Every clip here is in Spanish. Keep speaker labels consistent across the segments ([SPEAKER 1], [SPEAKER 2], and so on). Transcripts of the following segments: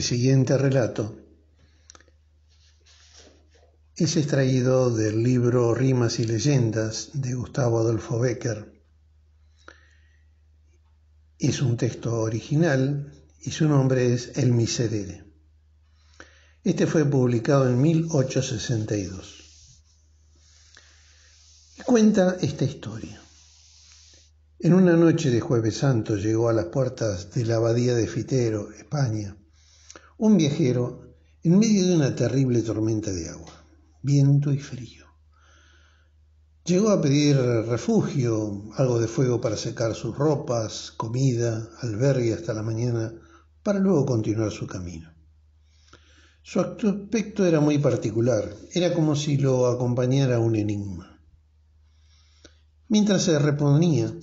[SPEAKER 1] El siguiente relato es extraído del libro Rimas y Leyendas de Gustavo Adolfo Becker. Es un texto original y su nombre es El Miserere. Este fue publicado en 1862. Y cuenta esta historia. En una noche de jueves santo llegó a las puertas de la abadía de Fitero, España, un viajero en medio de una terrible tormenta de agua, viento y frío. Llegó a pedir refugio, algo de fuego para secar sus ropas, comida, albergue hasta la mañana, para luego continuar su camino. Su aspecto era muy particular, era como si lo acompañara un enigma. Mientras se reponía,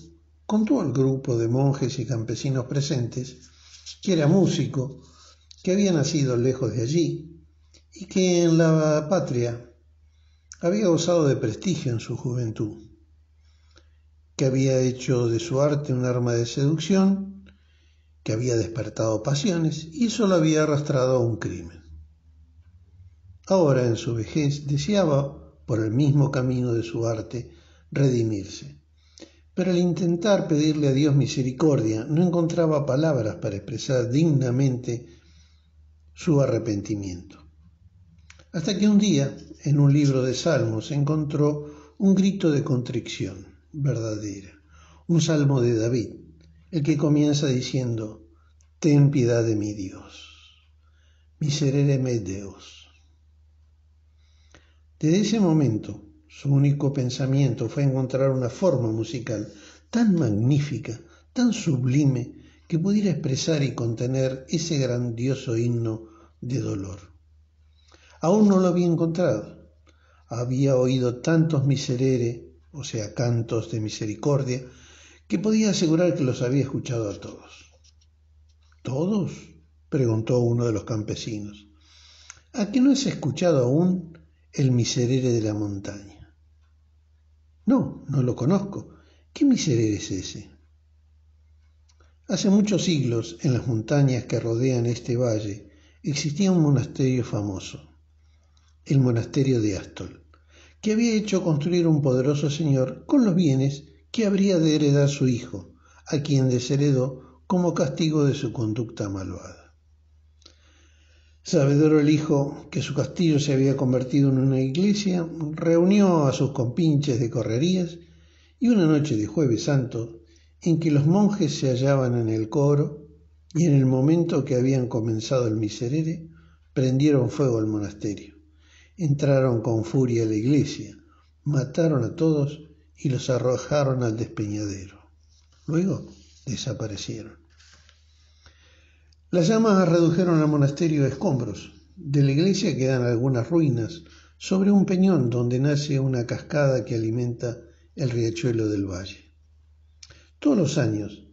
[SPEAKER 1] contó al grupo de monjes y campesinos presentes que era músico, que había nacido lejos de allí y que en la patria había gozado de prestigio en su juventud, que había hecho de su arte un arma de seducción, que había despertado pasiones y eso lo había arrastrado a un crimen. Ahora en su vejez deseaba, por el mismo camino de su arte, redimirse. Pero al intentar pedirle a Dios misericordia no encontraba palabras para expresar dignamente su arrepentimiento. Hasta que un día, en un libro de salmos, encontró un grito de contrición verdadera, un salmo de David, el que comienza diciendo, Ten piedad de mi Dios, miserere me Deus. Desde ese momento, su único pensamiento fue encontrar una forma musical tan magnífica, tan sublime, que pudiera expresar y contener ese grandioso himno de dolor. Aún no lo había encontrado. Había oído tantos miserere, o sea, cantos de misericordia, que podía asegurar que los había escuchado a todos. ¿Todos? preguntó uno de los campesinos. ¿A qué no has escuchado aún el miserere de la montaña? No, no lo conozco. ¿Qué miserere es ese? Hace muchos siglos, en las montañas que rodean este valle, existía un monasterio famoso, el monasterio de Astol, que había hecho construir un poderoso señor con los bienes que habría de heredar su hijo, a quien desheredó como castigo de su conducta malvada. Sabedor el hijo que su castillo se había convertido en una iglesia, reunió a sus compinches de correrías y una noche de jueves santo en que los monjes se hallaban en el coro y en el momento que habían comenzado el miserere, prendieron fuego al monasterio. Entraron con furia a la iglesia, mataron a todos y los arrojaron al despeñadero. Luego desaparecieron. Las llamas redujeron al monasterio a escombros. De la iglesia quedan algunas ruinas sobre un peñón donde nace una cascada que alimenta el riachuelo del valle. Todos los años,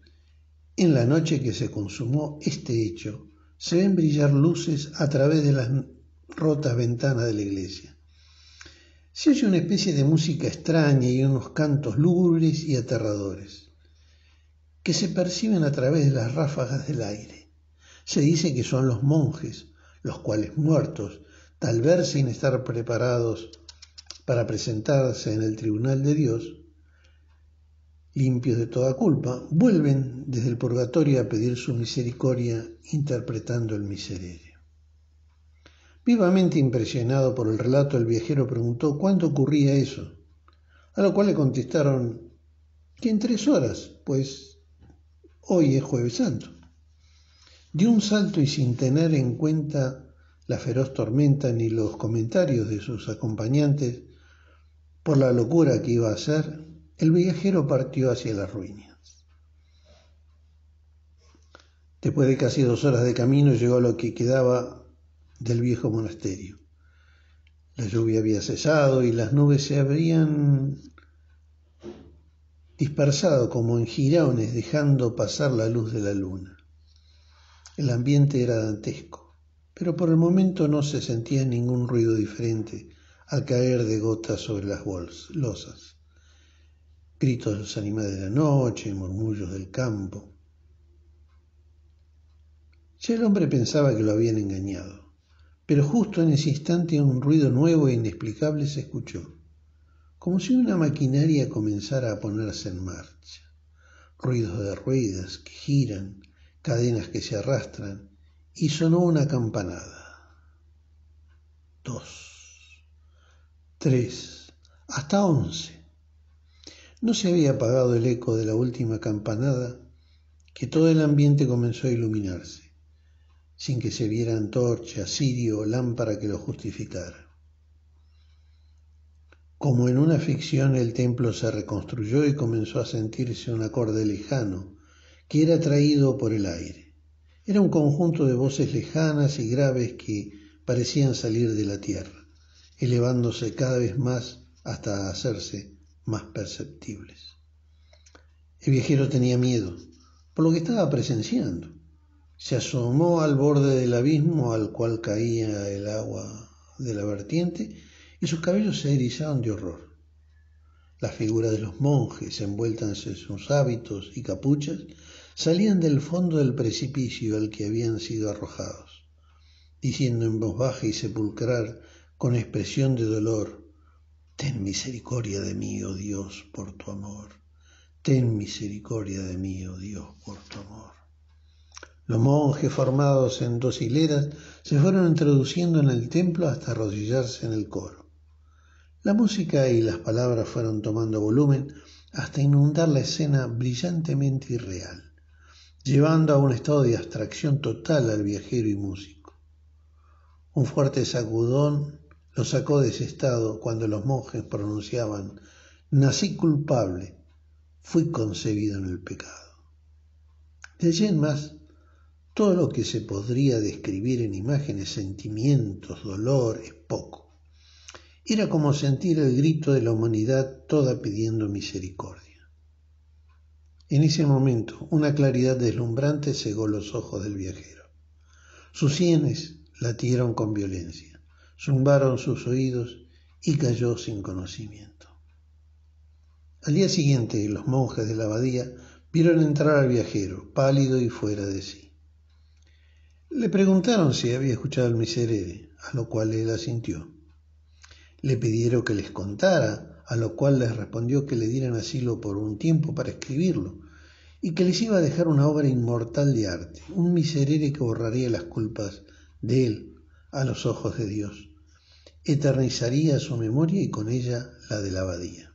[SPEAKER 1] en la noche que se consumó este hecho, se ven brillar luces a través de las rotas ventanas de la iglesia. Se oye una especie de música extraña y unos cantos lúgubres y aterradores, que se perciben a través de las ráfagas del aire. Se dice que son los monjes, los cuales muertos, tal vez sin estar preparados para presentarse en el tribunal de Dios, limpios de toda culpa, vuelven desde el purgatorio a pedir su misericordia interpretando el miserere. Vivamente impresionado por el relato, el viajero preguntó cuándo ocurría eso, a lo cual le contestaron que en tres horas, pues hoy es jueves santo. De un salto y sin tener en cuenta la feroz tormenta ni los comentarios de sus acompañantes por la locura que iba a hacer, el viajero partió hacia las ruinas. Después de casi dos horas de camino llegó a lo que quedaba del viejo monasterio. La lluvia había cesado y las nubes se habían dispersado como en jirones dejando pasar la luz de la luna. El ambiente era dantesco, pero por el momento no se sentía ningún ruido diferente al caer de gotas sobre las losas gritos de los animales de la noche, murmullos del campo. Ya el hombre pensaba que lo habían engañado, pero justo en ese instante un ruido nuevo e inexplicable se escuchó, como si una maquinaria comenzara a ponerse en marcha. Ruidos de ruedas que giran, cadenas que se arrastran, y sonó una campanada. Dos, tres, hasta once. No se había apagado el eco de la última campanada que todo el ambiente comenzó a iluminarse, sin que se viera antorcha, cirio o lámpara que lo justificara. Como en una ficción el templo se reconstruyó y comenzó a sentirse un acorde lejano que era traído por el aire. Era un conjunto de voces lejanas y graves que parecían salir de la tierra, elevándose cada vez más hasta hacerse más perceptibles. El viajero tenía miedo por lo que estaba presenciando. Se asomó al borde del abismo al cual caía el agua de la vertiente y sus cabellos se erizaban de horror. Las figuras de los monjes, envueltas en sus hábitos y capuchas, salían del fondo del precipicio al que habían sido arrojados, diciendo en voz baja y sepulcral, con expresión de dolor, Ten misericordia de mí, oh Dios, por tu amor. Ten misericordia de mí, oh Dios, por tu amor. Los monjes formados en dos hileras se fueron introduciendo en el templo hasta arrodillarse en el coro. La música y las palabras fueron tomando volumen hasta inundar la escena brillantemente irreal, llevando a un estado de abstracción total al viajero y músico. Un fuerte sacudón lo sacó de ese estado cuando los monjes pronunciaban, nací culpable, fui concebido en el pecado. De allí en más, todo lo que se podría describir en imágenes, sentimientos, dolor, es poco. Era como sentir el grito de la humanidad toda pidiendo misericordia. En ese momento, una claridad deslumbrante cegó los ojos del viajero. Sus sienes latieron con violencia zumbaron sus oídos y cayó sin conocimiento. Al día siguiente los monjes de la abadía vieron entrar al viajero, pálido y fuera de sí. Le preguntaron si había escuchado el miserere, a lo cual él asintió. Le pidieron que les contara, a lo cual les respondió que le dieran asilo por un tiempo para escribirlo, y que les iba a dejar una obra inmortal de arte, un miserere que borraría las culpas de él a los ojos de Dios. Eternizaría su memoria y con ella la de la abadía.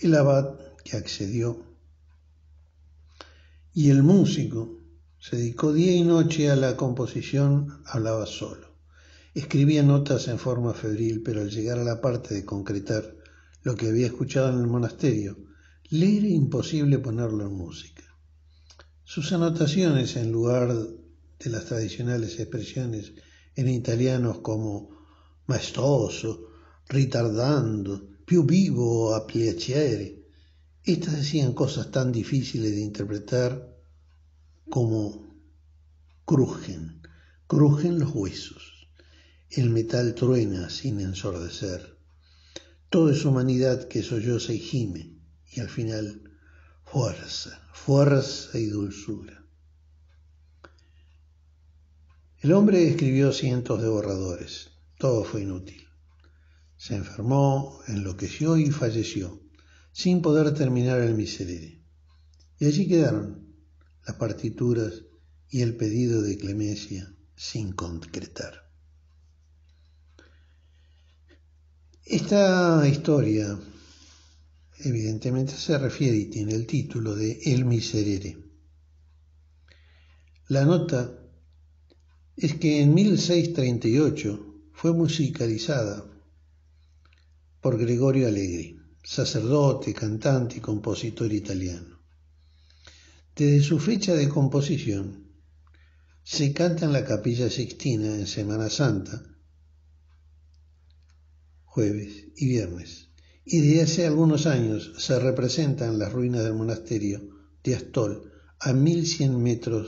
[SPEAKER 1] El abad que accedió y el músico se dedicó día y noche a la composición, hablaba solo. Escribía notas en forma febril, pero al llegar a la parte de concretar lo que había escuchado en el monasterio, le era imposible ponerlo en música. Sus anotaciones, en lugar de las tradicionales expresiones en italianos como maestoso, ritardando, più vivo a piacere. Estas decían cosas tan difíciles de interpretar como crujen, crujen los huesos, el metal truena sin ensordecer, todo es humanidad que solloza y gime, y al final fuerza, fuerza y dulzura. El hombre escribió cientos de borradores. Todo fue inútil. Se enfermó, enloqueció y falleció, sin poder terminar el miserere. Y allí quedaron las partituras y el pedido de clemencia sin concretar. Esta historia evidentemente se refiere y tiene el título de El Miserere. La nota es que en 1638 fue musicalizada por Gregorio Allegri, sacerdote, cantante y compositor italiano. Desde su fecha de composición se canta en la capilla Sixtina en Semana Santa, jueves y viernes, y desde hace algunos años se representa en las ruinas del monasterio de Astol a 1100 metros